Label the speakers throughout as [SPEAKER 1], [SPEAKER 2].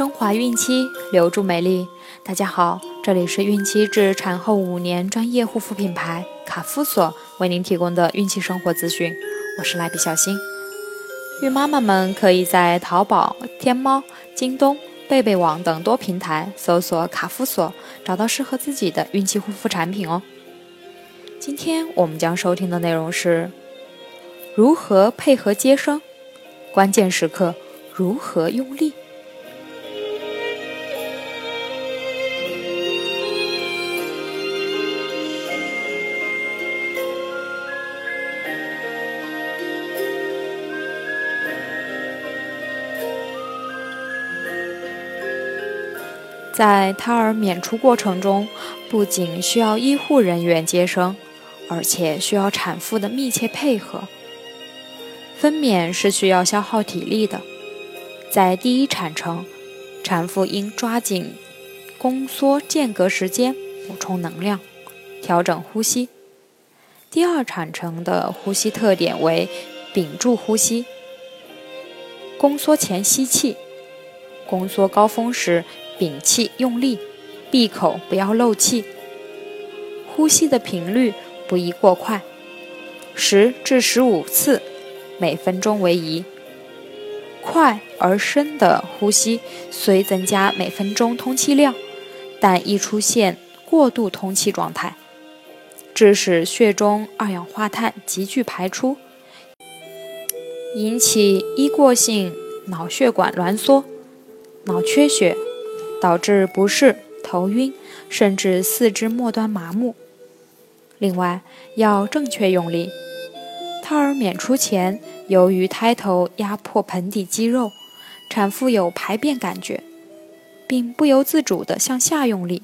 [SPEAKER 1] 升华孕期，留住美丽。大家好，这里是孕期至产后五年专业护肤品牌卡夫索为您提供的孕期生活资讯。我是蜡笔小新。孕妈妈们可以在淘宝、天猫、京东、贝贝网等多平台搜索卡夫索，找到适合自己的孕期护肤产品哦。今天我们将收听的内容是如何配合接生，关键时刻如何用力。在胎儿娩出过程中，不仅需要医护人员接生，而且需要产妇的密切配合。分娩是需要消耗体力的，在第一产程，产妇应抓紧宫缩间隔时间补充能量，调整呼吸。第二产程的呼吸特点为屏住呼吸，宫缩前吸气，宫缩高峰时。屏气用力，闭口不要漏气。呼吸的频率不宜过快，十至十五次每分钟为宜。快而深的呼吸虽增加每分钟通气量，但易出现过度通气状态，致使血中二氧化碳急剧排出，引起依过性脑血管挛缩、脑缺血。导致不适、头晕，甚至四肢末端麻木。另外，要正确用力。胎儿娩出前，由于胎头压迫盆底肌肉，产妇有排便感觉，并不由自主地向下用力。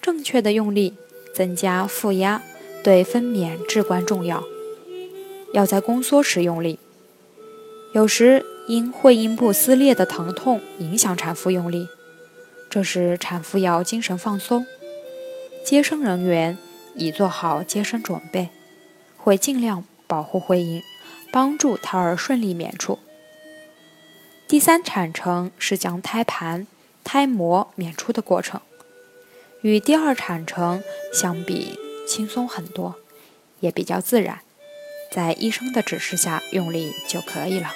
[SPEAKER 1] 正确的用力增加负压，对分娩至关重要。要在宫缩时用力。有时。因会阴部撕裂的疼痛影响产妇用力，这时产妇要精神放松。接生人员已做好接生准备，会尽量保护会阴，帮助胎儿顺利娩出。第三产程是将胎盘、胎膜娩出的过程，与第二产程相比轻松很多，也比较自然，在医生的指示下用力就可以了。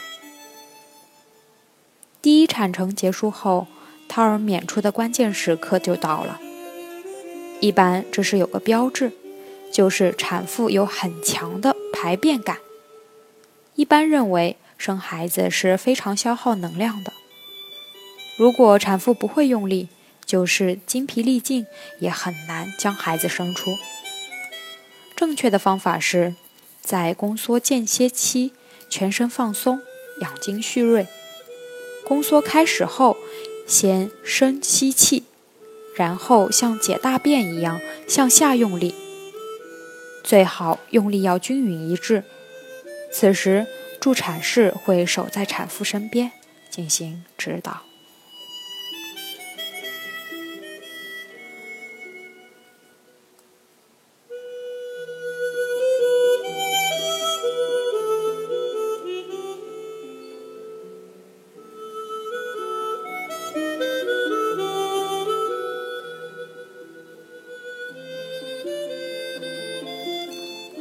[SPEAKER 1] 产程结束后，胎儿娩出的关键时刻就到了。一般这是有个标志，就是产妇有很强的排便感。一般认为生孩子是非常消耗能量的。如果产妇不会用力，就是精疲力尽，也很难将孩子生出。正确的方法是，在宫缩间歇期，全身放松，养精蓄锐。宫缩开始后，先深吸气，然后像解大便一样向下用力，最好用力要均匀一致。此时，助产士会守在产妇身边进行指导。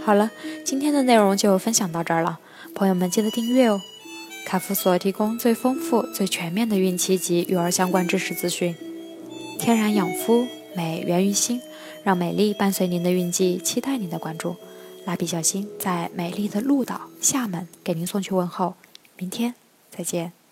[SPEAKER 1] 好了，今天的内容就分享到这儿了，朋友们记得订阅哦。卡夫所提供最丰富、最全面的孕期及育儿相关知识资讯，天然养肤，美源于心，让美丽伴随您的孕期，期待您的关注。蜡笔小新在美丽的鹭岛厦门给您送去问候，明天再见。